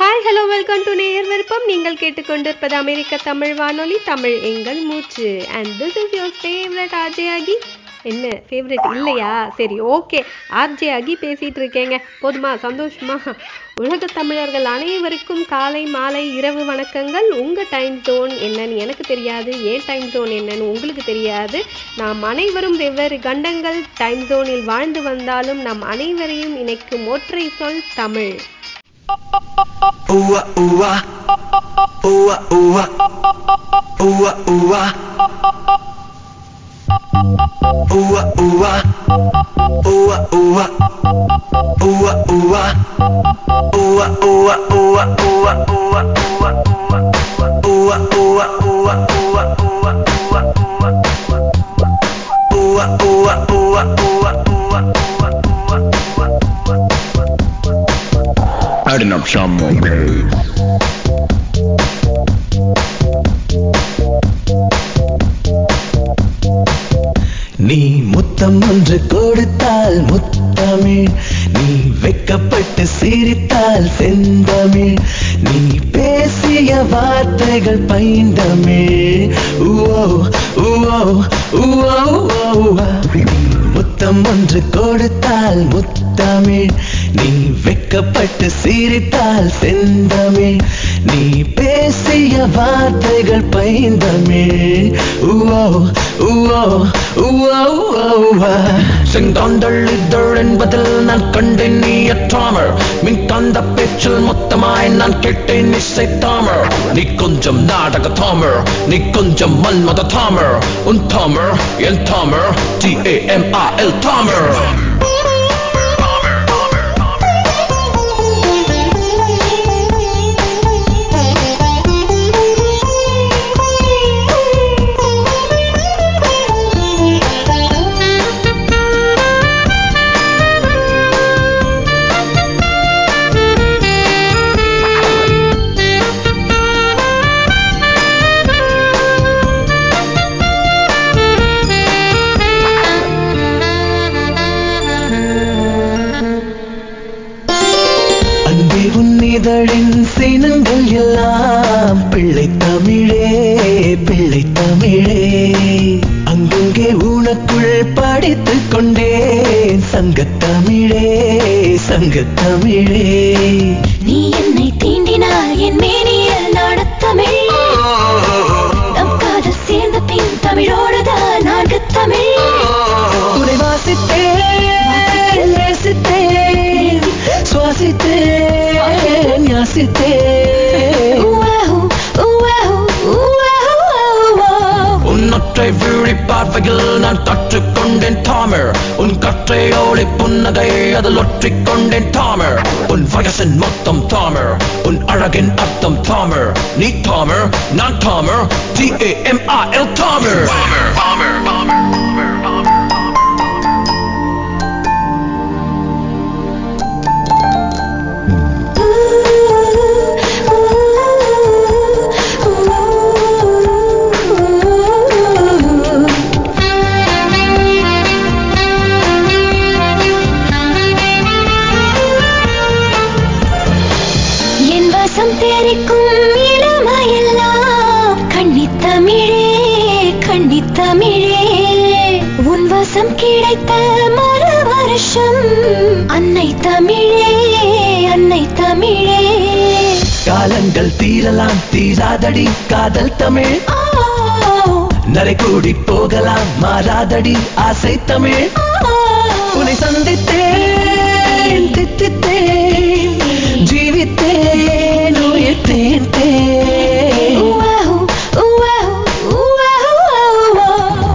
Hi hello welcome to நேயர் விருப்பம் நீங்கள் கேட்டுக்கொண்டிருப்பது அமெரிக்க தமிழ் வானொலி தமிழ் எங்கள் மூச்சு. And this is your favourite RJ ஆகி என்ன ஃபேவரட் இல்லையா? சரி ஓகே ஆர்ஜே ஆகி பேசிகிட்டு இருக்கேங்க. போதுமா சந்தோஷமா? உலக தமிழர்கள் அனைவருக்கும் காலை மாலை இரவு வணக்கங்கள். உங்கள் டைம் ஜோன் என்னன்னு எனக்கு தெரியாது ஏன் டைம் ஜோன் என்னன்னு உங்களுக்கு தெரியாது. நாம் அனைவரும் வெவ்வேறு கண்டங்கள் டைம் ஜோனில் வாழ்ந்து வந்தாலும் நம் அனைவரையும் இணைக்கும் ஒற்றை சொல் Tamil. Ua ua Ua ua Ua ua Ua ua Ua ua Ua ua Ua ua ua ua ua ua Ua ua ua ua ua ua Ua ua ua ua ua ua Adding up some more grooves. நீ முத்தம் ஒன்று கொடுத்தால் முத்தமிழ் நீ வெக்கப்பட்டு சிரித்தால் செந்தமிழ் நீ பேசிய வார்த்தைகள் பைந்தமிழ் ஓ ஓ ஓ ஓ நீ முத்தம் ஒன்று கொடுத்தால் முத்தமிழ். நீ வெக்கப்பட்டு சிரித்தால் செந்தமிழ். நீ பேசிய வார்த்தைகள் பைந்தமிழ். உவோ உவோ ஊவோ ஊவா. செங்காந்தள் இதழ் என்பதில் நான் கண்டேன் நீ அற்றாமல். மின்காந்த பேச்சில் மொத்தமாய் நான் கேட்டேன் இசை நீ கொஞ்சம் நாடக தாமர் நீ கொஞ்சம் மன்மத தாமர் உன் தாமர் என் தாமர் T A M I L தாமர் சங்கத்தமிழே நீ என்னை தீண்டினால் என் மேனியில் நாடத்தமிழ். நம் காதல் சேர்ந்த பின் தமிழோடுதான் நான்கு தமிழ். உன்னை வாசித்தேன் நேசித்தேன் சுவாசித்தேன் யாசித்தேன். ஊவாஹூ, ஊவாஹூ, ஊவாஹூ. உன் ஒற்றை விழி பார்வையில் நான் கற்றுக்கொண்டேன் தாமர் உன் கற்றை ஓலை புன்னகை அதில் ஒற்றிக் கொண்டேன் தாமர் உன் வயசின் மொத்தம் தாமர் உன் அழகின் அர்த்தம் தாமர் நீ தாமர் நான் தாமர் T A M I L தாமர் என் மாறாதடி காதல் தமிழ். நரை கூடி போகலாம் மாறாதடி ஆசை தமிழ். உன்னை சந்தித்தேன் தித்தித்தேன் ஜீவித்தேன் உயிர்த்தேன்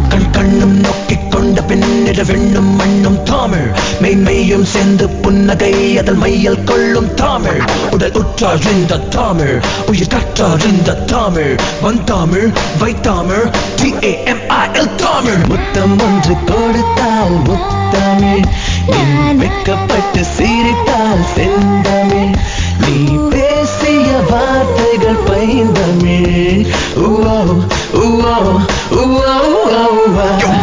கண் கண்ணும் நோக்கிக் கொண்ட பின்னிட வெண்ணும் மண்ணும் தாமிழ். மெய்மெய்யும் சேர்ந்து புன்னகை அதில் மையல் கொள்ளும் தாமிழ். உடல் உற்றார் இந்த தாமிழ். உயிர் கற்றார் இந்த தாமிழ். வந்தாமிழ் வைத்தாமிழ் டி ஏ எம் தாமிழ். முத்தம் ஒன்று கொடுத்தால் முத்தமிழ். நீ வெக்கப்பட்டு சிரித்தால் செந்தமிழ். நீ பேசிய வார்த்தைகள் பைந்தமிழ். ஊவோ ஊவோ ஊவோ ஊவா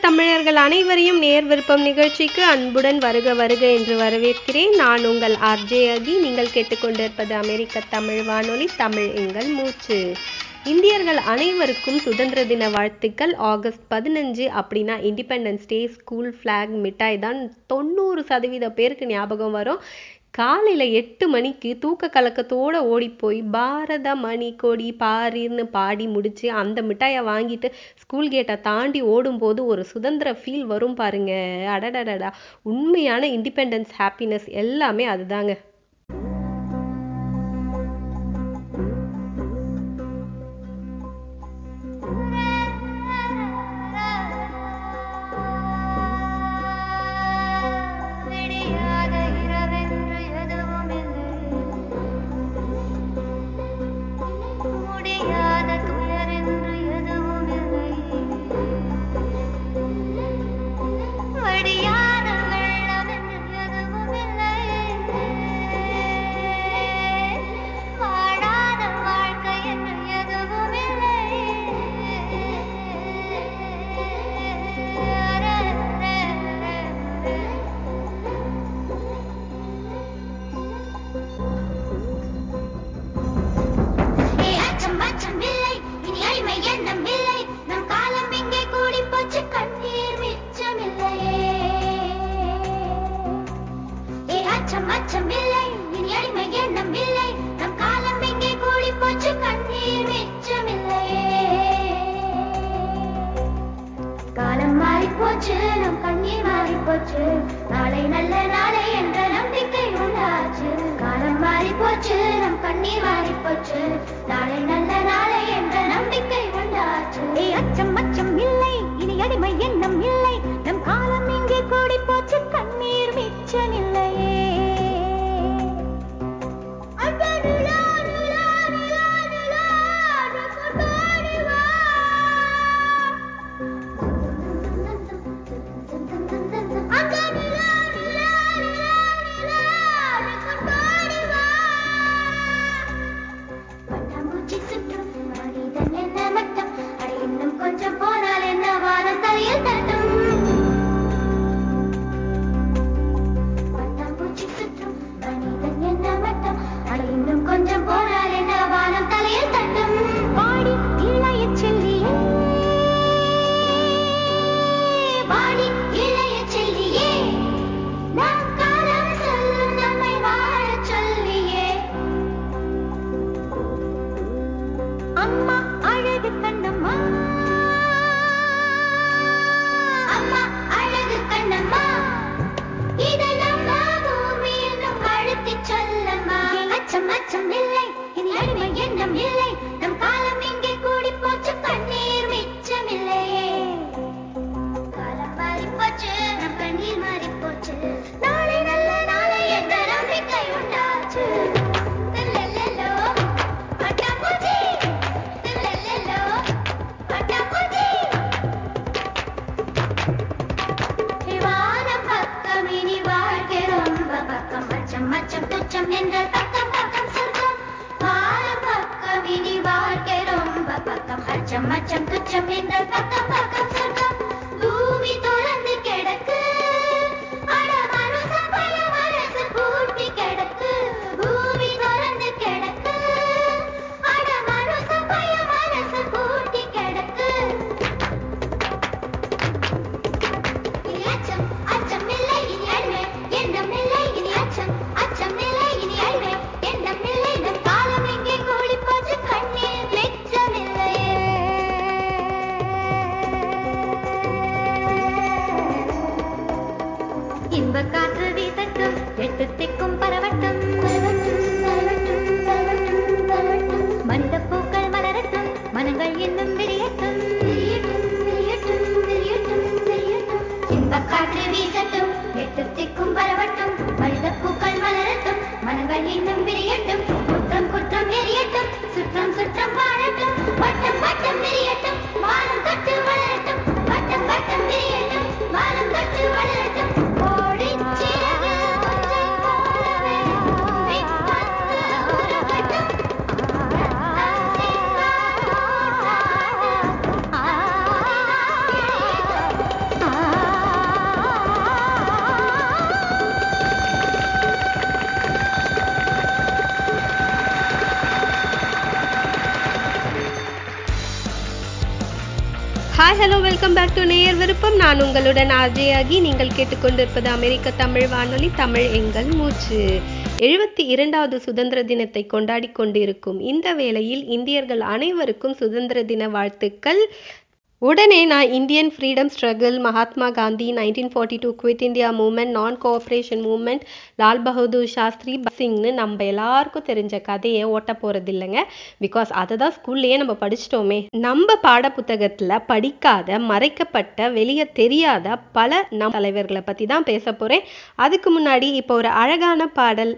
தமிழர்கள் அனைவரையும் நேர் விருப்பம் நிகழ்ச்சிக்கு அன்புடன் வருக வருக என்று வரவேற்கிறேன். நான் உங்கள் ஆர்ஜே அகி. நீங்கள் கேட்டுக்கொண்டிருப்பது அமெரிக்க தமிழ் வானொலி தமிழ் எங்கள் மூச்சு. இந்தியர்கள் அனைவருக்கும் சுதந்திர தின வாழ்த்துக்கள். ஆகஸ்ட் பதினஞ்சு அப்படின்னா இண்டிபெண்டன்ஸ் டே ஸ்கூல் ஃப்ளாக் மிட்டாய் தான். தொண்ணூறு சதவீத பேருக்கு ஞாபகம் வரும். காலையில் எட்டு மணிக்கு தூக்க கலக்கத்தோடு ஓடி போய் பாரத மணி கொடி பாரின்னு பாடி முடித்து அந்த மிட்டாயை வாங்கிட்டு ஸ்கூல் கேட்டை தாண்டி ஓடும்போது ஒரு சுதந்திர ஃபீல் வரும் பாருங்க. அடடடடா. உண்மையான இண்டிபெண்டன்ஸ் ஹாப்பினஸ் எல்லாமே அதுதாங்க. வெல்கம் பேக் டு நேயர் விருப்பம் நான் உங்களுடன் ஆஜையாகி நீங்கள் கேட்டுக்கொண்டிருப்பது அமெரிக்க தமிழ் வானொலி தமிழ் எங்கள் மூச்சு. எழுபத்தி இரண்டாவது சுதந்திர தினத்தை கொண்டாடி கொண்டிருக்கும் இந்த வேளையில் இந்தியர்கள் அனைவருக்கும் சுதந்திர தின வாழ்த்துக்கள். உடனே நான் Indian freedom struggle Mahatma Gandhi nineteen forty two quit India movement non cooperation movement Lal Bahadur Shastri சிங்னு நம்ம எல்லாருக்கும் தெரிஞ்ச கதையை ஓட்ட போகிறது இல்லைங்க. பிகாஸ் அதை தான் ஸ்கூல்லையே நம்ம படிச்சிட்டோமே. நம்ம பாட புத்தகத்தில் படிக்காத மறைக்கப்பட்ட வெளியே தெரியாத பல நம் தலைவர்களை பற்றி தான் பேச போகிறேன் அதுக்கு முன்னாடி இப்போ ஒரு அழகான பாடல்.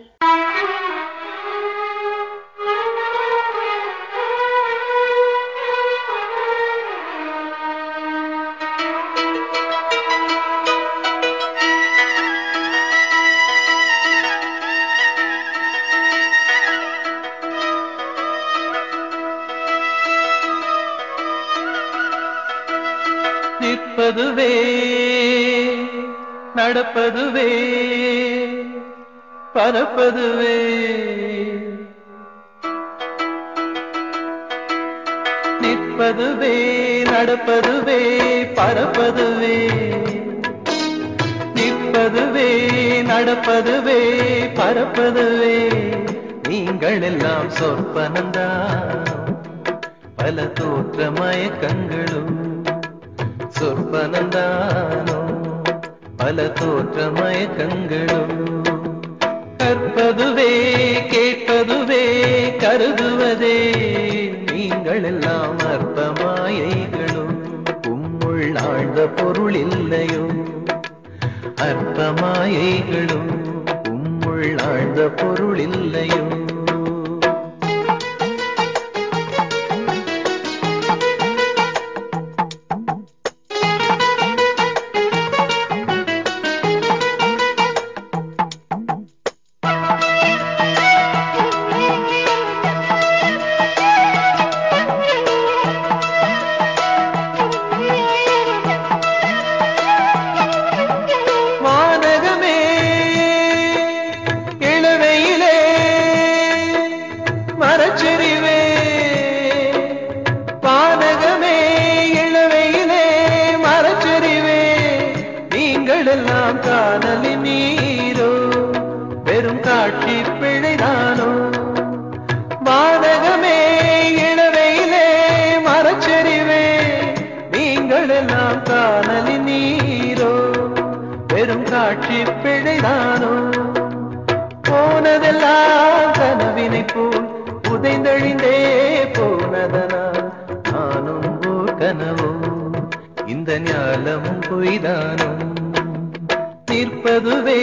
நிற்பதுவே நடப்பதுவே பரப்பதுவே. நிற்பதுவே நடப்பதுவே பரப்பதுவே. நிற்பதுவே நடப்பதுவே பரப்பதுவே. நீங்கள் எல்லாம் சொற்பனந்தான் பல தோற்ற மயக்கங்களும் பலந்தானோ பல தோற்ற மயக்கங்களும் கற்பதுவே கேட்பதுவே கருதுவதே. நீங்கள் எல்லாம் அற்ப மாயைகளும் உம்முள் ஆழ்ந்த பொருள் இல்லையோ? அற்ப மாயைகளும் உம்முள் ஆழ்ந்த பொருள் இல்லையோ? நீங்கள் காணலி நீரோ? பெரும் காட்சி பிழைதானோ வானகமே இளவையிலே மரச்செறிவே நீங்கள் எல்லாம் காணலி நீரோ? பெரும் காட்சி பிழைதானோ போனதெல்லாம் கனவினை போல் புதைந்தழிந்தே போனதனால் நானும் ஓர் கனவோ இந்த ஞாலம் பொய்தானோ தீர்ப்பதுவே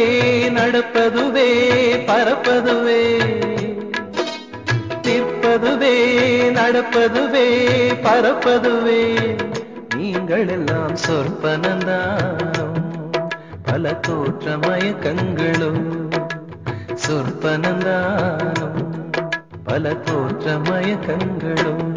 நடப்பதுவே பறப்பதுவே தீர்ப்பதுவே நடப்பதுவே பறப்பதுவே நீங்கள் எல்லாம் சொற்பனந்தாம். பல தோற்ற மயக்கங்களும் சொற்பனந்தானோ பல தோற்ற மயக்கங்களும்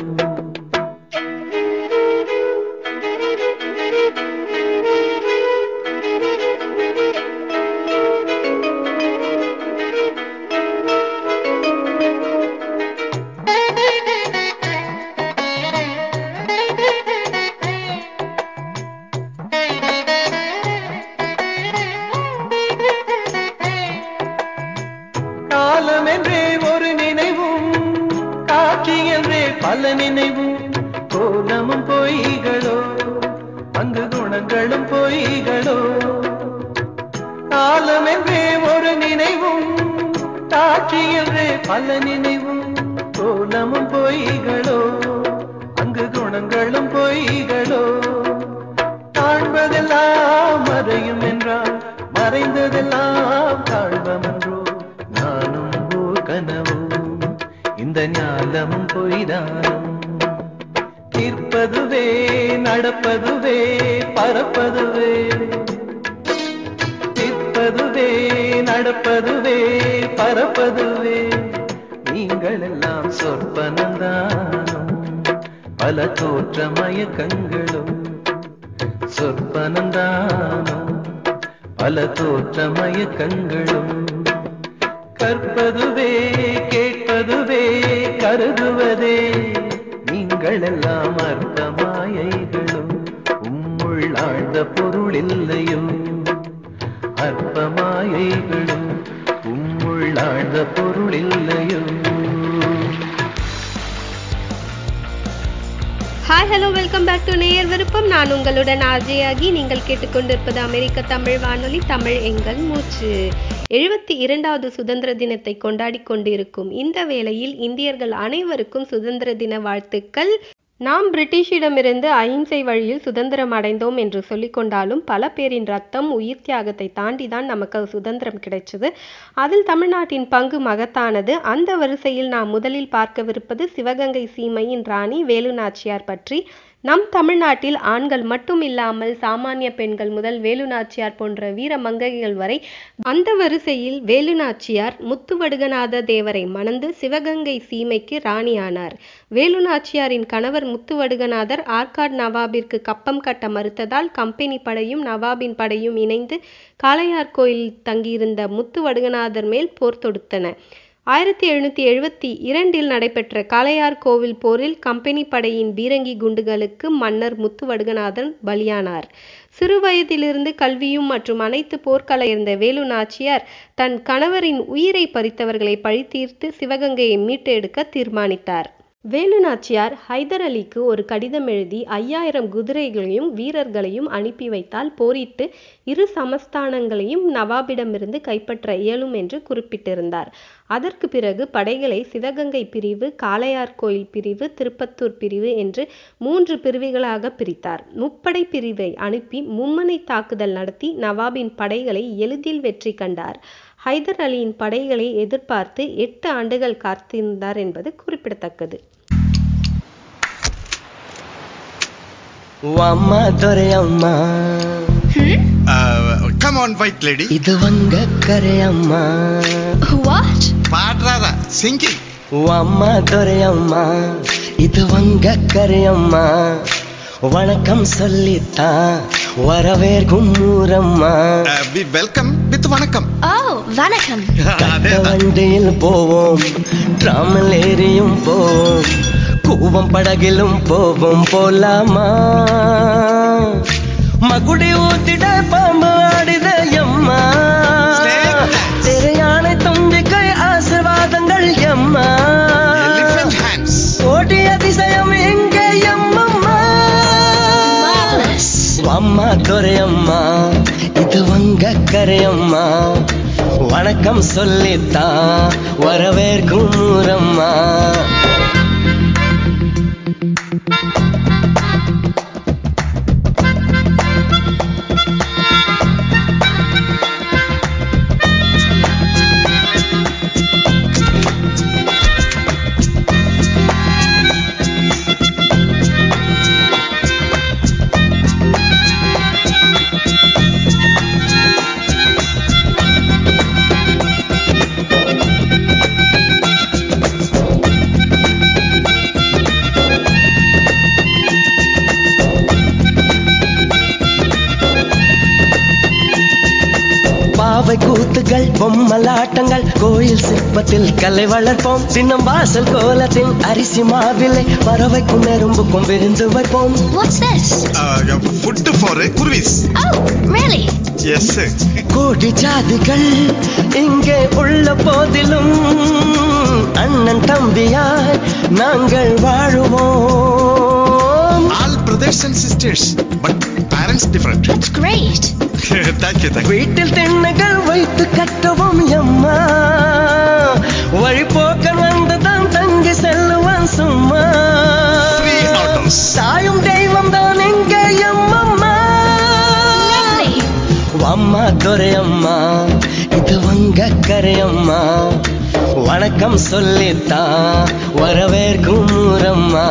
காட்சி என்றே பல நினைவும் கோலமும் பொய்களோ அங்கு குணங்களும் பொய்களோ. காண்பதெல்லாம் மறையும் என்றால் மறைந்ததெல்லாம் காண்பமன்றோ நானும் ஓர் கனவும் இந்த ஞாலமும் பொய்தானும் நிற்பதுவே நடப்பதுவே பறப்பதுவே நிற்பதுவே நடப்பதுவே பறப்பதுவே நீங்கள் எல்லாம் சொற்பனந்தானும் பல தோற்ற மயக்கங்களும் சொற்பனந்தானோ பல தோற்ற மயக்கங்களும் கற்பதுவே கேட்பதுவே கருதுவதே. நீங்கள் எல்லாம் அர்த்தமாயைகளும். உம்முள் ஆழ்ந்த பொருள் இல்லையோ மாயைகளும் உம்முள்ளாழ்ந்த பொருள் இல்லையோ hi hello welcome back to நேயர் விருப்பம் நான் உங்களுடன் ஆஜயாகி நீங்கள் கேட்டுக்கொண்டிருப்பது அமெரிக்க தமிழ் வானொலி தமிழ் எங்கள் மூச்சு. எழுபத்தி இரண்டாவது சுதந்திர தினத்தை கொண்டாடி கொண்டிருக்கும் இந்த வேளையில் இந்தியர்கள் அனைவருக்கும் சுதந்திர தின வாழ்த்துக்கள். நாம் பிரிட்டிஷிடமிருந்து அஹிம்சை வழியில் சுதந்திரம் அடைந்தோம் என்று சொல்லிக்கொண்டாலும் பல பேரின் ரத்தம் உயிர் தியாகத்தை தாண்டி தான் நமக்கு சுதந்திரம் கிடைச்சது. அதில் தமிழ்நாட்டின் பங்கு மகத்தானது. அந்த வரிசையில் நாம் முதலில் பார்க்கவிருப்பது சிவகங்கை சீமையின் ராணி வேலு நாச்சியார் பற்றி. நம் தமிழ்நாட்டில் ஆண்கள் மட்டும் இல்லாமல் சாமானிய பெண்கள் முதல் வேலுநாச்சியார் போன்ற வீர மங்கைகள் வரை அந்த வரிசையில் வேலுநாச்சியார் முத்துவடுகநாத தேவரை மணந்து சிவகங்கை சீமைக்கு ராணியானார். வேலுநாச்சியாரின் கணவர் முத்துவடுகநாதர் ஆற்காடு நவாபிற்கு கப்பம் கட்ட மறுத்ததால் கம்பெனி படையும் நவாபின் படையும் இணைந்து காளையார்கோயில் தங்கியிருந்த முத்துவடுகநாதர் மேல் போர் தொடுத்தன. ஆயிரத்தி எழுநூத்தி எழுபத்தி இரண்டில் நடைபெற்ற காளையார் கோவில் போரில் கம்பெனி படையின் பீரங்கி குண்டுகளுக்கு மன்னர் முத்துவடுகநாதன் பலியானார். சிறுவயதிலிருந்து கல்வியும் மற்றும் அனைத்து போர்க்கலை இருந்த வேலு நாச்சியார் தன் கணவரின் உயிரை பறித்தவர்களை பழித்தீர்த்து சிவகங்கையை மீட்டெடுக்க தீர்மானித்தார். வேலு நாச்சியார் ஹைதர் அலிக்கு ஒரு கடிதம் எழுதி ஐயாயிரம் குதிரைகளையும் வீரர்களையும் அனுப்பி வைத்தால் போரிட்டு இரு சமஸ்தானங்களையும் நவாபிடமிருந்து கைப்பற்ற இயலும் என்று குறிப்பிட்டிருந்தார். அதற்கு பிறகு படைகளை சிவகங்கை பிரிவு காளையார் கோயில் பிரிவு திருப்பத்தூர் பிரிவு என்று மூன்று பிரிவுகளாக பிரித்தார். முப்படை பிரிவை அனுப்பி மும்மனை தாக்குதல் நடத்தி நவாபின் படைகளை எளிதில் வெற்றி கண்டார். ஹைதர் அலியின் படைகளை எதிர்பார்த்து எட்டு ஆண்டுகள் காத்திருந்தார் என்பது குறிப்பிடத்தக்கது. அம்மா. துரையம்மா கம் ஆன் வைட் லேடி இது வங்க கரையம்மா What? பாடுறாரா சிங்கிங் அம்மா. துரையம்மா இது வங்க கரையம்மா வணக்கம் சொல்லித்தான் வரவேற்கும் ஊரம்மா. பி வெல்கம் வித் வணக்கம். Oh, வண்டியில் போவோம் டிராமல் ஏறியும் போவோம். கூவம் படகிலும் போவோம் போலாமா? மகுடி ஊத்திட பாம்பு ஆடித எம்மா. திரையானை தும்பிக்கை ஆசிர்வாதங்கள் எம்மா. கோடி அதிசயம் எங்கே எம்மம்மா. அம்மா துரையம்மா இது வங்க கரையம்மா வணக்கம் சொல்லித்தான் வரவேற்கும் ஊரம்மா. thank you. கூத்துகள் பொம்மலாட்டங்கள் கோயில் சிற்பத்தில் கலை வளர்ப்போம் சின்னம் வாசல் கோலத்தின் அரிசி மாவிலை பறவைக்கும் நெரும்புக்கும் விருந்து வைப்போம்? ஃபுட் ஃபார் குருவிஸ் Oh, really? கோடி ஜாதிகள் இங்கே உள்ள போதிலும் அண்ணன் தம்பியாய் நாங்கள் வாழுவோம் all brothers and sisters but parents different That's great. Thank you thank you வீட்டில் திண்ணைகள் வைத்து கட்டவும் எம்மா வழிபோக்கன் வந்துதான் தங்கி செல்லுவான் சும்மா. தாயும் தெய்வம் தான் எங்கே எம்மம்மா. அம்மா. துரையம்மா இது வங்க கரையம்மா வணக்கம் சொல்லித்தான் வரவேற்கும் ஊரம்மா.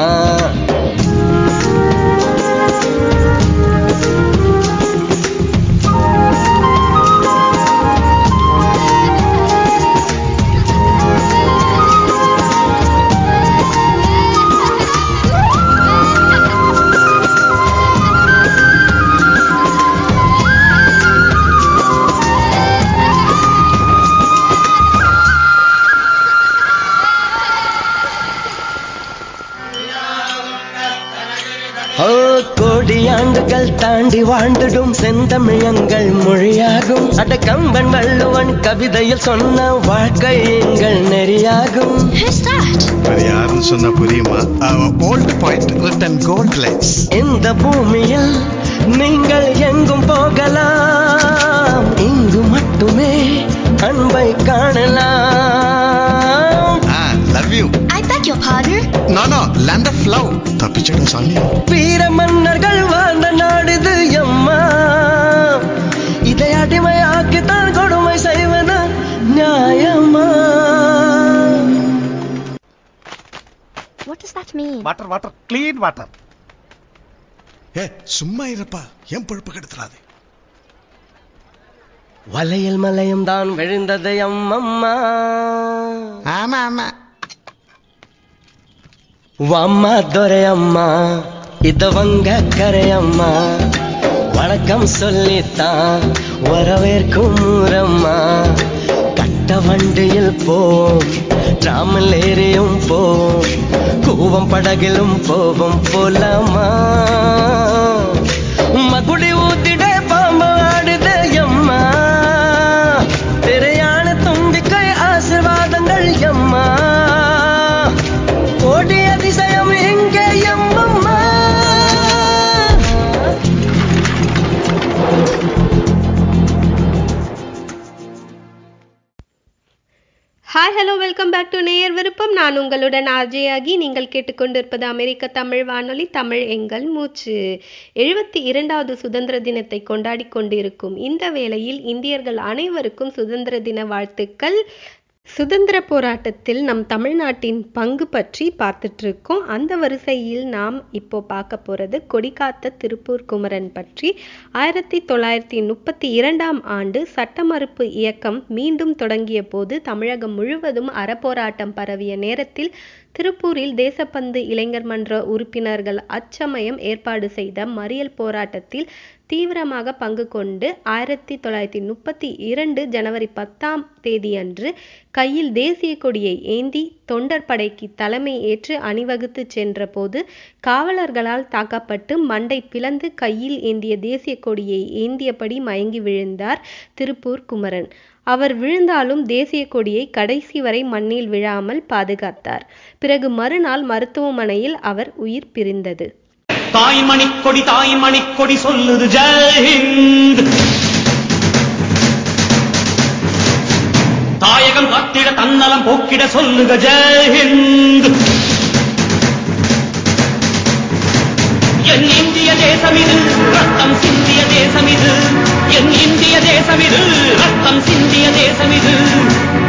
வாழ்ந்திடும் செந்தமிழங்கள் மொழியாகும். அட கம்பன் வள்ளுவன் கவிதையில் சொன்ன வாழ்க்கை எங்கள் நெறியாகும். Who's that? அது யாருன்னு சொன்னா புரியுமா? Old point return gold lines இந்த பூமியில் நீங்கள் எங்கும் போகலாம். இங்கு மட்டுமே அன்பை காணலாம். Love you I beg your pardon? No no land of love தப்பிச்சிடும் சாமி. வீர வாட்டர் வாட்டர் க்ளீன் வாட்டர் ஏ சும்மா இருப்பா. என் பொழுப்பு கெடுத்துறாது? வலையில் மலையும் தான் விழுந்தது அம்மம்மா. ஆமா ஆமா. வம்மா துரையம்மா இதவங்க கரையம்மா வணக்கம் சொல்லித்தான். வரவேற்கும் ஊரம்மா. கட்ட வண்டியில் போவோம் டிராமில் ஏறியும் போவோம் கூவம் படகிலும் போவோம் போலாமா? மகுடி hi hello welcome back to நேயர் விருப்பம் நான் உங்களுடன் ஆர்ஜே ஆகி நீங்கள் கேட்டுக்கொண்டிருப்பது அமெரிக்க தமிழ் வானொலி தமிழ் எங்கள் மூச்சு. எழுபத்தி இரண்டாவது சுதந்திர தினத்தை கொண்டாடி கொண்டிருக்கும் இந்த வேளையில் இந்தியர்கள் அனைவருக்கும் சுதந்திர தின வாழ்த்துக்கள். சுதந்திர போராட்டத்தில் நம் தமிழ்நாட்டின் பங்கு பற்றி பார்த்துட்டு இருக்கோம் அந்த வரிசையில் நாம் இப்போ பார்க்க போறது கொடிகாத்த திருப்பூர் குமரன் பற்றி. ஆயிரத்தி தொள்ளாயிரத்தி முப்பத்தி இரண்டாம் ஆண்டு சட்ட மறுப்பு இயக்கம் மீண்டும் தொடங்கிய போது தமிழகம் முழுவதும் அறப்போராட்டம் பரவிய நேரத்தில் திருப்பூரில் தேசப்பந்து இளைஞர் மன்ற உறுப்பினர்கள் அச்சமயம் ஏற்பாடு செய்த மறியல் போராட்டத்தில் தீவிரமாக பங்கு கொண்டு ஆயிரத்தி தொள்ளாயிரத்தி முப்பத்தி இரண்டு ஜனவரி பத்தாம் தேதியன்று கையில் தேசிய கொடியை ஏந்தி தொண்டர் படைக்கு தலைமை ஏற்று அணிவகுத்து சென்றபோது காவலர்களால் தாக்கப்பட்டு மண்டை பிளந்து கையில் ஏந்திய தேசிய கொடியை ஏந்தியபடி மயங்கி விழுந்தார் திருப்பூர் குமரன். அவர் விழுந்தாலும் தேசிய கொடியை கடைசி வரை மண்ணில் விழாமல் பாதுகாத்தார். பிறகு மறுநாள் மருத்துவமனையில் அவர் உயிர் பிரிந்தது. தாய்மணி கொடி தாய்மணி கொடி சொல்லுது ஜெயஹிந்த் தாயகம் காத்திட தன்னலம் போக்கிட சொல்லுக ஜெயஹிந்த் என் இந்திய தேசம் இது ரத்தம் சிந்திய தேசம் இது. என் இந்திய தேசம் இது ரத்தம் சிந்திய தேசம் இது.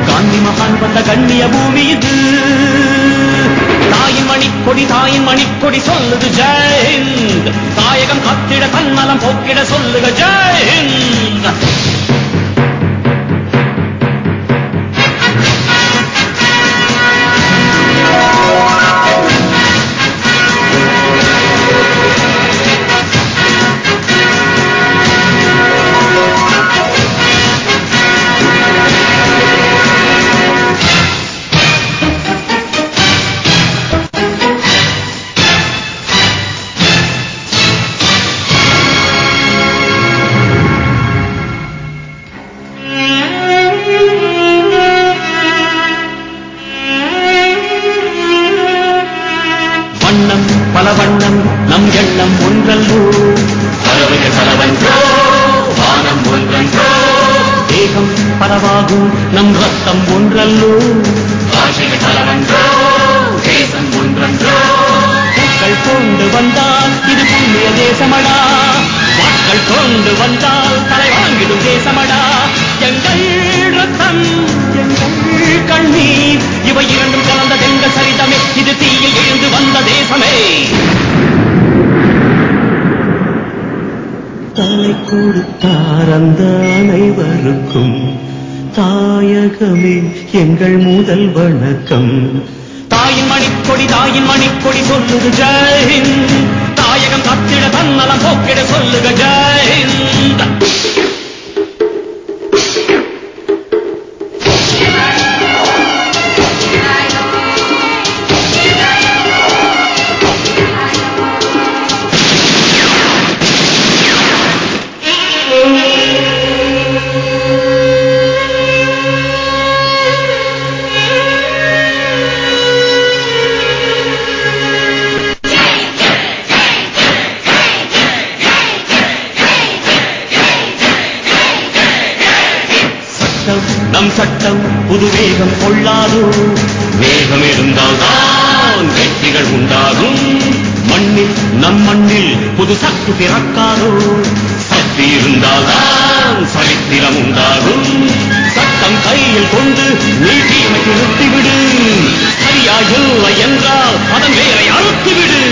காந்தி மகான் பட்ட கண்ணிய பூமி இது. தாயின் மணிக்கொடி தாயின் மணிக்கொடி சொல்லுது ஜெயஹிந்த் தாயகம் கத்திட தன்னலம் போக்கிட சொல்லுக ஜெயஹிந்த் சட்டம் புது வேகம் கொள்ளாதோ? வேகம் இருந்தால்தான் வெற்றிகள் உண்டாகும். மண்ணில் நம் மண்ணில் புது சக்தி பிறக்காதோ? சக்தி இருந்தால்தான் சரித்திரம் உண்டாகும். சட்டம் கையில் கொண்டு நீ தீமை நிறுத்திவிடு. சரியா இல்லை என்றால் அதன் வேலை அறுத்துவிடு.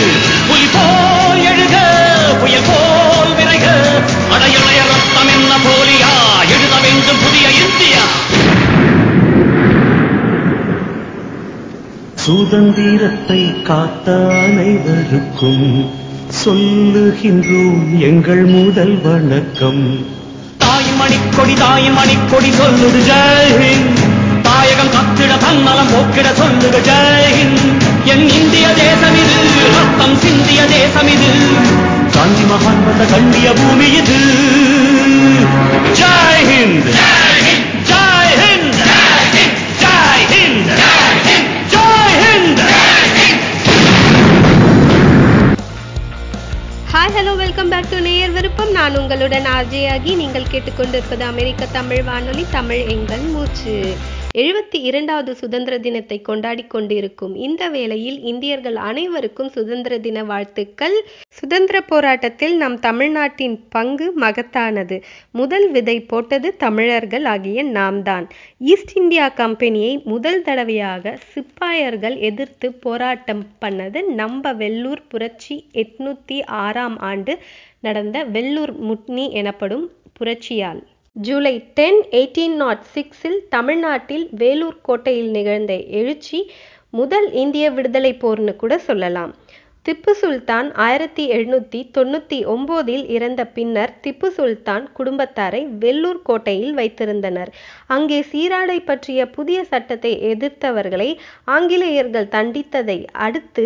சுதந்திரத்தை காத்த அனைவருக்கும் சொல்லுகின்றோம் எங்கள் முதல் வணக்கம். தாயின் மணிக்கொடி தாயின் மணிக்கொடி சொல்லுது ஜெயின் தாயகம் கத்திட தன்னலம் போக்கிட சொல்லுது ஜெயின் என் இந்திய தேசம் இது ரத்தம் சிந்திய தேசம் இது. காந்தி மகான் வந்த கண்ணிய பூமி இது. ஜெய்ஹிந்த் ஜெய்ஹிந்த் நான் உங்களுடன் ஆர்ஜே ஆகி நீங்கள் கேட்டுக்கொண்டிருப்பது அமெரிக்க தமிழ் வானொலி தமிழ் எங்கள் மூச்சு. எழுபத்தி இரண்டாவது சுதந்திர தினத்தை கொண்டாடி கொண்டிருக்கும் இந்த வேளையில் இந்தியர்கள் அனைவருக்கும் சுதந்திர தின வாழ்த்துக்கள். சுதந்திர போராட்டத்தில் நம் தமிழ்நாட்டின் பங்கு மகத்தானது. முதல் விதை போட்டது தமிழர்கள் ஆகிய நாம் தான் ஈஸ்ட் இந்தியா கம்பெனியை முதல் தடவையாக சிப்பாயர்கள் எதிர்த்து போராட்டம் பண்ணது நம்ம வெள்ளூர் புரட்சி எட்நூத்தி ஆறாம் ஆண்டு நடந்த வெள்ளூர் முட்னி எனப்படும் புரட்சியால். ஜூலை டென் எயிட்டீன் நாட் சிக்ஸில் தமிழ்நாட்டில் வேலூர் கோட்டையில் நிகழ்ந்த எழுச்சி முதல் இந்திய விடுதலை போர்னு கூட சொல்லலாம். திப்பு சுல்தான் ஆயிரத்தி எழுநூத்தி தொண்ணூத்தி ஒன்போதில் இறந்த பின்னர் திப்பு சுல்தான் குடும்பத்தாரை வெள்ளூர் கோட்டையில் வைத்திருந்தனர். அங்கே சீராடை பற்றிய புதிய சட்டத்தை எதிர்த்தவர்களை ஆங்கிலேயர்கள் தண்டித்ததை அடுத்து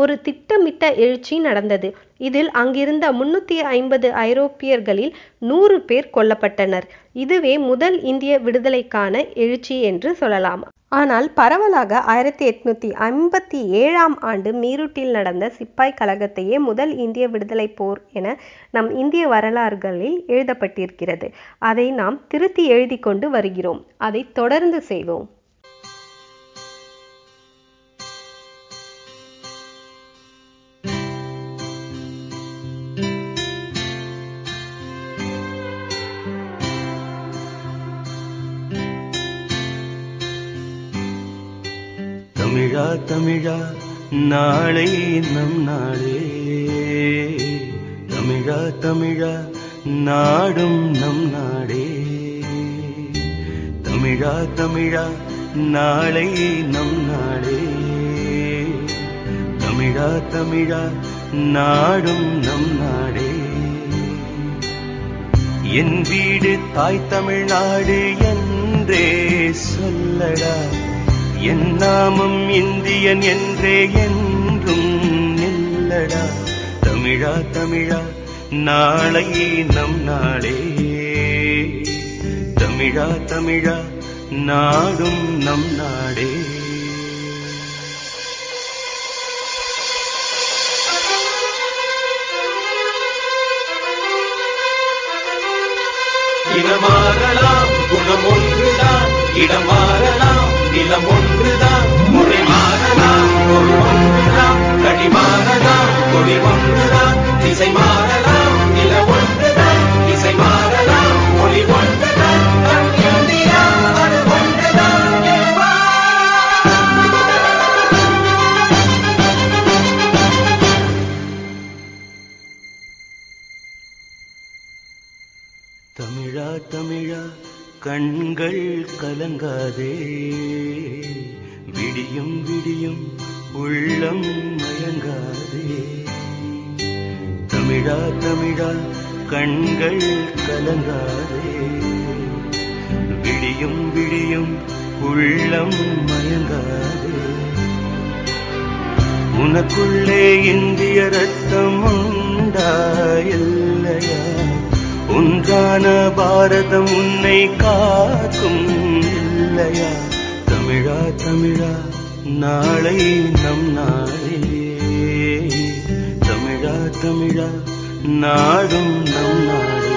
ஒரு திட்டமிட்ட எழுச்சி நடந்தது. இதில் அங்கிருந்த முன்னூத்தி ஐம்பது ஐரோப்பியர்களில் நூறு பேர் கொல்லப்பட்டனர். இதுவே முதல் இந்திய விடுதலைக்கான எழுச்சி என்று சொல்லலாம். ஆனால் பரவலாக ஆயிரத்தி எட்நூத்தி ஐம்பத்தி ஏழாம் ஆண்டு மீரூட்டில் நடந்த சிப்பாய் கழகத்தையே முதல் இந்திய விடுதலை போர் என நம் இந்திய வரலாறுகளில் எழுதப்பட்டிருக்கிறது. அதை நாம் திருத்தி எழுதி கொண்டு வருகிறோம். அதை தொடர்ந்து செய்வோம். தமிழா நாளை நம் நாளே. தமிழா தமிழா நாடும் நம் நாடே. தமிழா தமிழா நாளை நம் நாடே. தமிழா தமிழா நாடும் நம் நாடே. என் வீடு தாய் தமிழ்நாடு என்றே சொல்லடா. என் நாமம் இந்தியன் என்றே என்றும் நில்லடா. தமிழா தமிழா நாளை நம் நாளே. தமிழா தமிழா நாடும் நம் நாடே. இனமாறலாம் குணம் ஒன்றுதான் இடம் மாறலாம் நிலம் ஒன்றுதான் மொழி ஒரு ஒன்றுதான். கடி மாறலாம் கொடி ஒன்றுதான். திசை மாறலாம் நில ஒன்றுதான். திசை மாறலாம் மொழி ஒன்றுதான். தமிழா தமிழா கண்கள் கலங்காதே. விடியும் உள்ளம் மயங்காதே. தமிழா தமிழா கண்கள் கலங்காதே. விடியும் விடியும் உள்ளம் மயங்காதே. உனக்குள்ளே இந்திய ரத்தம் உண்டா இல்லையா ஒன்றான பாரதம் உன்னை காக்கும் இல்லையா? தமிழா தமிழா நாளை நம் நாளே. தமிழா தமிழா நாடும் நம் நாடு.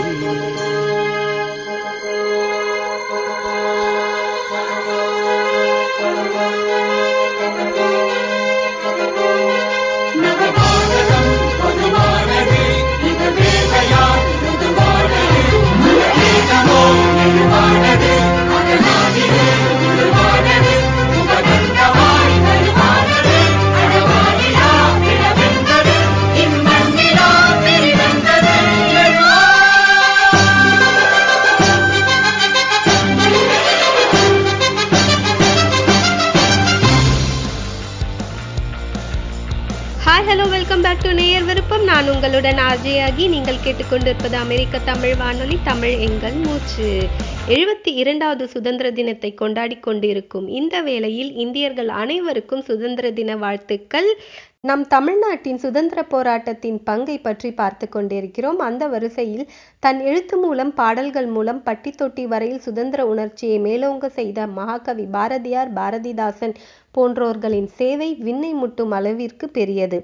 உங்களுடன் ஆர்ஜேயாகி நீங்கள் கேட்டுக்கொண்டிருப்பது அமெரிக்க தமிழ் வானொலி தமிழ் எங்கள் மூச்சு. எழுபத்தி இரண்டாவது சுதந்திர தினத்தை கொண்டாடி கொண்டிருக்கும் இந்த வேளையில் இந்தியர்கள் அனைவருக்கும் சுதந்திர தின வாழ்த்துக்கள். நம் தமிழ்நாட்டின் சுதந்திர போராட்டத்தின் பங்கை பற்றி பார்த்து கொண்டிருக்கிறோம். அந்த வரிசையில் தன் எழுத்து மூலம் பாடல்கள் மூலம் பட்டித்தொட்டி வரையில் சுதந்திர உணர்ச்சியை மேலோங்க செய்த மகாகவி பாரதியார் பாரதிதாசன் போன்றோர்களின் சேவை விண்ணை முட்டும் அளவிற்கு பெரியது.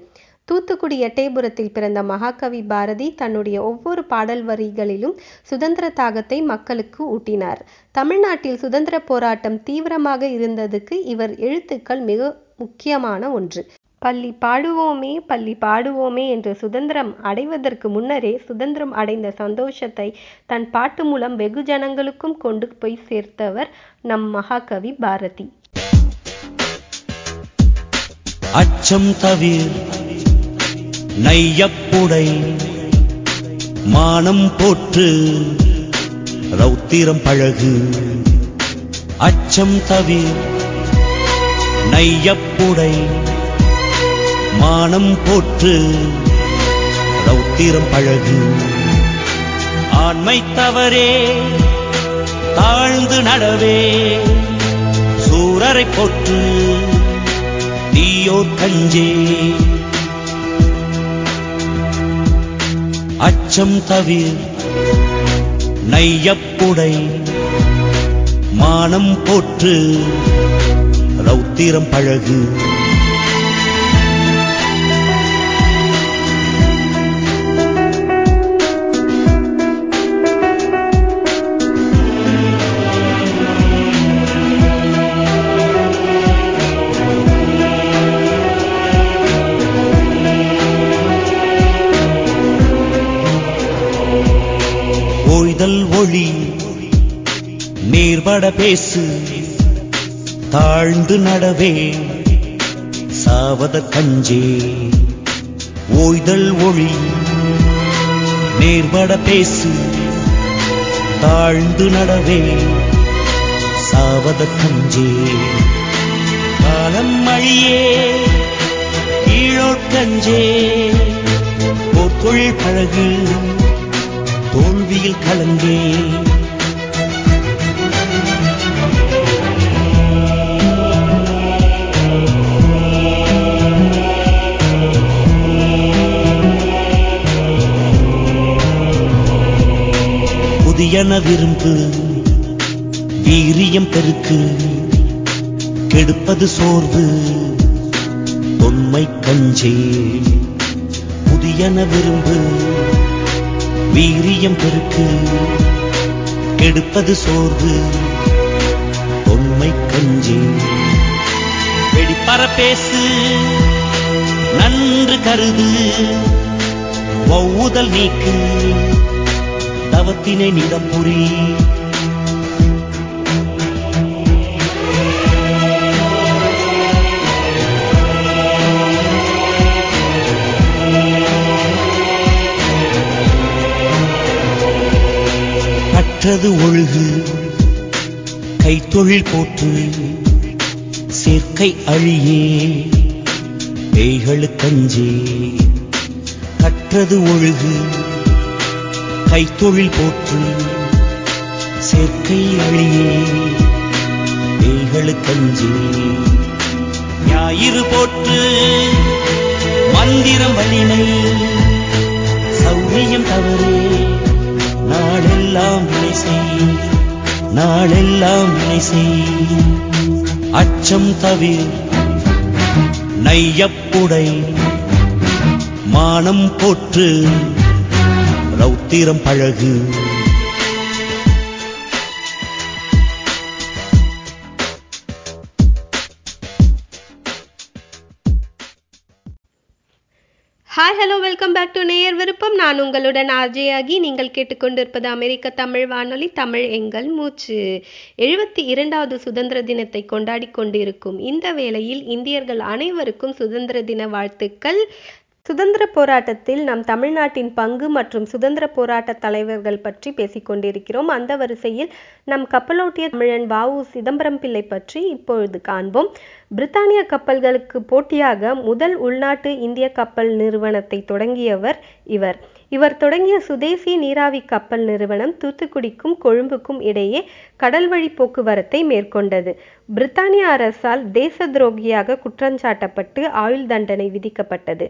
தூத்துக்குடி எட்டயபுரத்தில் பிறந்த மகாகவி பாரதி தன்னுடைய ஒவ்வொரு பாடல் வரிகளிலும் சுதந்திர தாகத்தை மக்களுக்கு ஊட்டினார். தமிழ்நாட்டில் சுதந்திர போராட்டம் தீவிரமாக இருந்ததுக்கு இவர் எழுத்துக்கள் மிக முக்கியமான ஒன்று. பள்ளி பாடுவோமே பள்ளி பாடுவோமே என்று சுதந்திரம் அடைவதற்கு முன்னரே சுதந்திரம் அடைந்த சந்தோஷத்தை தன் பாட்டு மூலம் வெகு ஜனங்களுக்கும் கொண்டு போய் சேர்த்தவர் நம் மகாகவி பாரதி. அச்சம் தவிர் நையப்புடை மானம் போற்று ரௌத்திரம் பழகு அச்சம் தவிர் நையப்புடை மானம் போற்று ரௌத்திரம் பழகு. ஆண்மை தவறே தாழ்ந்து நடவே சூரரை போற்று தீயோ கஞ்சே. அச்சம் தவிர் நையப்புடை மானம் போற்று ரௌத்திரம் பழகு. நட பேசு தாழ்ந்து நடவே சாவத கஞ்சே. ஓய்தல் ஒளி நேர்பட பேசு தாழ்ந்து நடவே சாவத கஞ்சே. காலம் மழியே கீழோட்கஞ்சே போர்த்தொழில் பழகு தோல்வியில் கலங்கே. புதியன விரும்பு வீரியம் பெருக்கு கெடுப்பது சோர்வு. தொன்மை கஞ்சே புதியன விரும்பு வீரியம் பெருக்கு கெடுப்பது சோர்வு. தொன்மை கஞ்சி. வெடிப்பற பேசு நன்று கருது ஒவ்வுதல் நீக்கு. தவத்தினை நிதம்புரி கற்றது ஒழுகு கைத்தொழில் போற்று சேர்க்கை அழியே. பேய்களுக்கஞ்சே கற்றது ஒழுகு கைத்தொழில் போற்று சேர்க்கை அழியே பேய்களுக்கஞ்சே ஞாயிறு போற்று மந்திரம் வலிமை சௌரியம் தவறே. நாளெல்லாம் வினை செய் நாளெல்லாம் வினை செய். அச்சம் தவிர் நையப்புடை மானம் போற்று ரௌத்திரம் பழகு. Hi hello welcome back to நேயர் விருப்பம் நான் உங்களுடன் ஆர்ஜேயாகி. நீங்கள் கேட்டுக்கொண்டிருப்பது அமெரிக்க தமிழ் வானொலி தமிழ் எங்கள் மூச்சு. எழுபத்தி இரண்டாவது சுதந்திர தினத்தை கொண்டாடி கொண்டிருக்கும் இந்த வேளையில் இந்தியர்கள் அனைவருக்கும் சுதந்திர தின வாழ்த்துக்கள். சுதந்திர போராட்டத்தில் நம் தமிழ்நாட்டின் பங்கு மற்றும் சுதந்திர போராட்ட தலைவர்கள் பற்றி பேசிக் கொண்டிருக்கிறோம். அந்த வரிசையில் நம் கப்பலோட்டிய தமிழன் வாவு சிதம்பரம் பிள்ளை பற்றி இப்பொழுது காண்போம். பிரித்தானிய கப்பல்களுக்கு போட்டியாக முதல் உள்நாட்டு இந்திய கப்பல் நிறுவனத்தை தொடங்கியவர் இவர். இவர் தொடங்கிய சுதேசி நீராவி கப்பல் நிறுவனம் தூத்துக்குடிக்கும் கொழும்புக்கும் இடையே கடல்வழி போக்குவரத்தை மேற்கொண்டது. பிரித்தானிய அரசால் தேச துரோகியாக குற்றஞ்சாட்டப்பட்டு ஆயுள் தண்டனை விதிக்கப்பட்டது.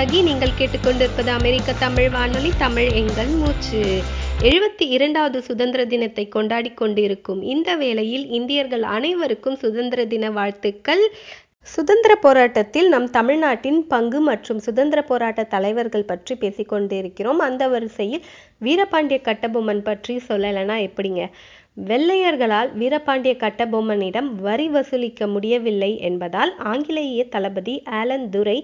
உங்களுடன் நீங்கள் கேட்டுக்கொண்டிருப்பது அமெரிக்க தமிழ் வானொலி தமிழ் எங்கள் மூச்சு. எழுபத்தி இரண்டாவது சுதந்திர தினத்தை கொண்டாடி கொண்டிருக்கும் இந்த வேளையில் இந்தியர்கள் அனைவருக்கும் சுதந்திர தின வாழ்த்துக்கள். சுதந்திர போராட்டத்தில் நம் தமிழ்நாட்டின் பங்கு மற்றும் சுதந்திர போராட்ட தலைவர்கள் பற்றி பேசிக்கொண்டிருக்கிறோம் அந்த வரிசையில் வீரபாண்டிய கட்டபொம்மன் பற்றி சொல்லலைன்னா எப்படிங்க? வெள்ளையர்களால் வீரபாண்டிய கட்டபொம்மனிடம் வரி வசூலிக்க முடியவில்லை என்பதால் ஆங்கிலேய தளபதி ஆலன் துரை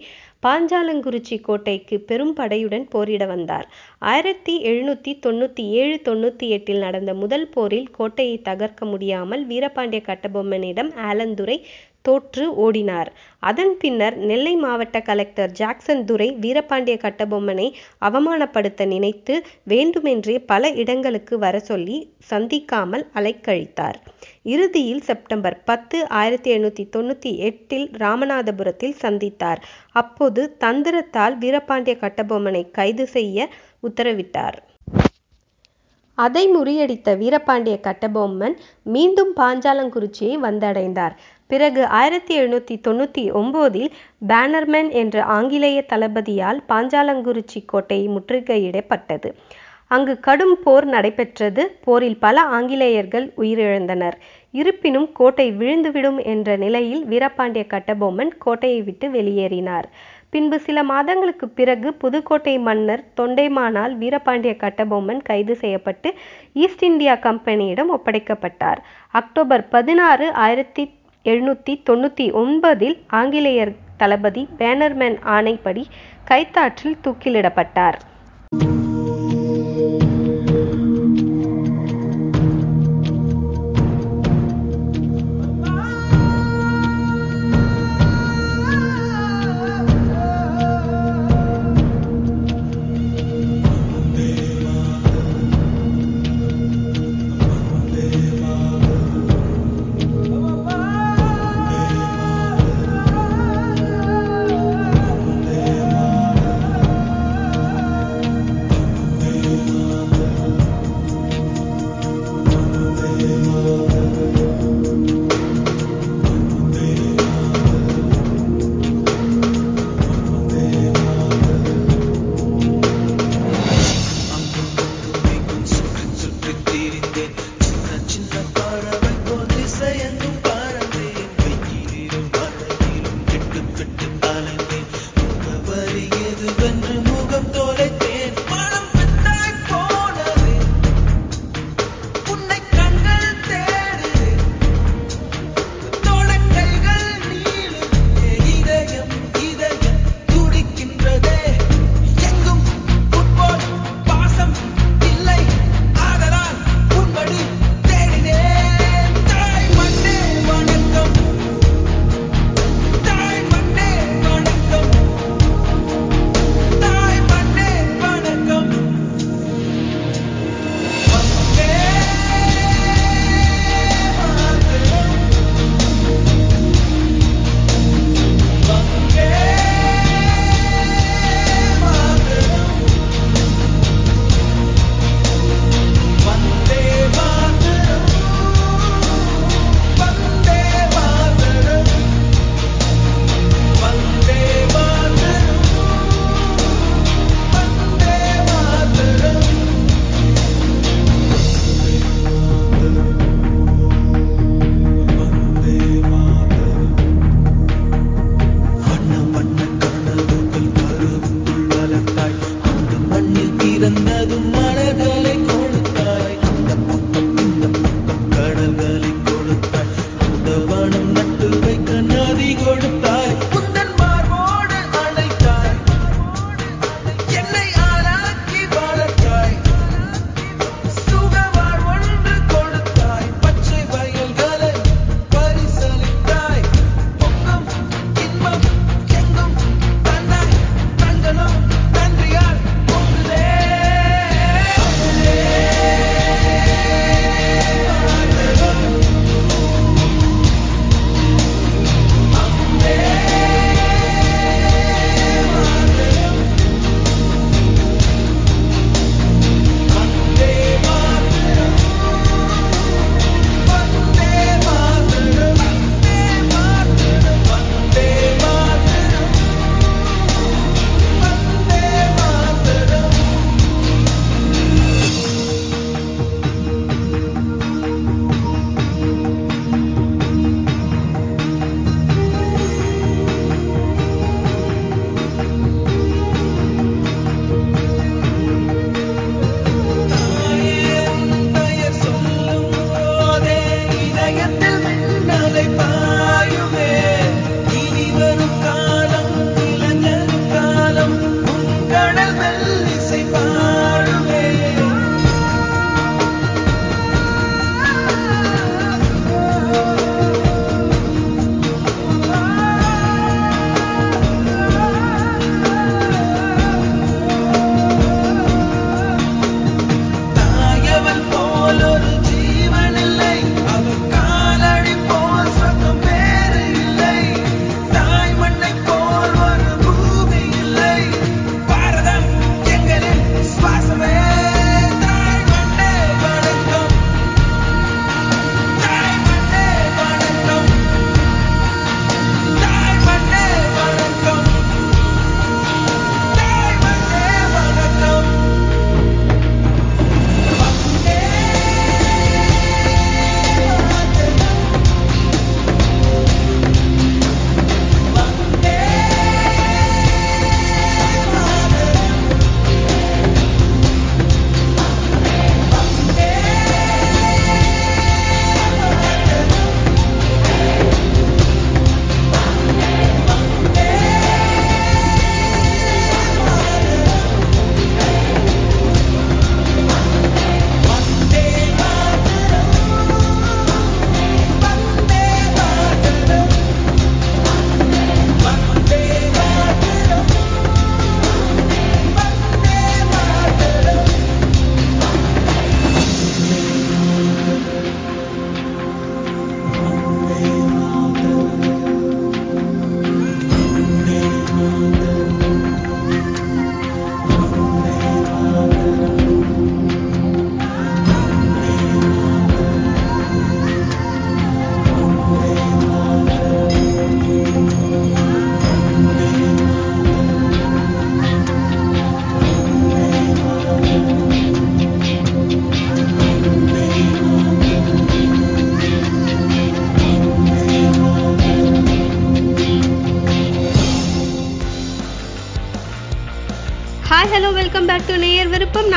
பாஞ்சாலங்குறிச்சி கோட்டைக்கு பெரும் படையுடன் போரிட வந்தார். ஆயிரத்தி எழுநூத்தி தொண்ணூத்தி ஏழு தொண்ணூத்தி எட்டில் நடந்த முதல் போரில் கோட்டையை தகர்க்க முடியாமல் வீரபாண்டிய கட்டபொம்மனிடம் ஆலந்துரை தோற்று ஓடினார். அதன் பின்னர் நெல்லை மாவட்ட கலெக்டர் ஜாக்சன் துரை வீரபாண்டிய கட்டபொம்மனை அவமானப்படுத்த நினைத்து வேண்டுமென்றே பல இடங்களுக்கு வர சொல்லி சந்திக்காமல் அலைக்கழித்தார். இறுதியில் செப்டம்பர் பத்து ஆயிரத்தி எழுநூத்தி தொண்ணூத்தி எட்டில் ராமநாதபுரத்தில் சந்தித்தார். அப்போது தந்திரத்தால் வீரபாண்டிய கட்டபொம்மனை கைது செய்ய உத்தரவிட்டார். அதை முறியடித்த வீரபாண்டிய கட்டபொம்மன் மீண்டும் பாஞ்சாலங்குறிச்சியை வந்தடைந்தார். பிறகு ஆயிரத்தி எழுநூத்தி தொண்ணூத்தி ஒன்பதில் பேனர்மேன் என்ற ஆங்கிலேய தளபதியால் பாஞ்சாலங்குறிச்சி கோட்டை முற்றுகையிடப்பட்டது. அங்கு கடும் போர் நடைபெற்றது. போரில் பல ஆங்கிலேயர்கள் உயிரிழந்தனர். இருப்பினும் கோட்டை விழுந்துவிடும் என்ற நிலையில் வீரபாண்டிய கட்டபொம்மன் கோட்டையை விட்டு வெளியேறினார். பின்பு சில மாதங்களுக்கு பிறகு புதுக்கோட்டை மன்னர் தொண்டைமானால் வீரபாண்டிய கட்டபொம்மன் கைது செய்யப்பட்டு ஈஸ்ட் இந்தியா கம்பெனியிடம் ஒப்படைக்கப்பட்டார். அக்டோபர் பதினாறு ஆயிரத்தி எழுநூத்தி தொண்ணூத்தி ஒன்பதில் ஆங்கிலேயர் தளபதி பேனர்மேன் ஆணைப்படி கைத்தாற்றில் தூக்கிலிடப்பட்டார்.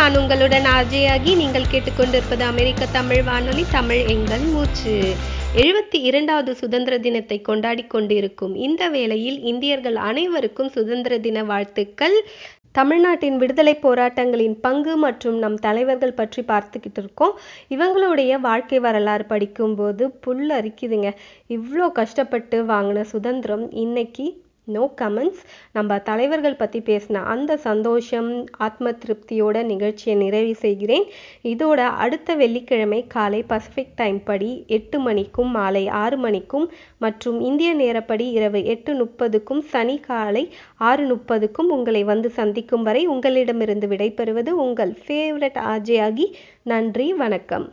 நான் உங்களுடன் ஆர்ஜே நீங்கள் கேட்டுக்கொண்டிருப்பது அமெரிக்க தமிழ் வானொலி தமிழ் எங்கள் மூச்சு. எழுபத்தி இரண்டாவது சுதந்திர தினத்தை கொண்டாடி கொண்டிருக்கும் இந்த வேளையில் இந்தியர்கள் அனைவருக்கும் சுதந்திர தின வாழ்த்துக்கள். தமிழ்நாட்டின் விடுதலை போராட்டங்களின் பங்கு மற்றும் நம் தலைவர்கள் பற்றி பார்த்துக்கிட்டு இருக்கோம். இவங்களுடைய வாழ்க்கை வரலாறு படிக்கும்போது புல் அரிக்குதுங்க. இவ்வளோ கஷ்டப்பட்டு வாங்கின சுதந்திரம் இன்னைக்கு நோ கமெண்ட்ஸ் நம்ம தலைவர்கள் பற்றி பேசின அந்த சந்தோஷம் ஆத்ம திருப்தியோட நிகழ்ச்சியை நிறைவு செய்கிறேன். இதோட அடுத்த வெள்ளிக்கிழமை காலை பசிபிக் டைம் படி எட்டு மணிக்கும் மாலை ஆறு மணிக்கும் மற்றும் இந்திய நேரப்படி இரவு எட்டு முப்பதுக்கும் சனி காலை ஆறு முப்பதுக்கும் உங்களை வந்து சந்திக்கும் வரை உங்களிடமிருந்து விடைபெறுவது உங்கள் ஃபேவரட் ஆஜே ஆகி நன்றி வணக்கம்.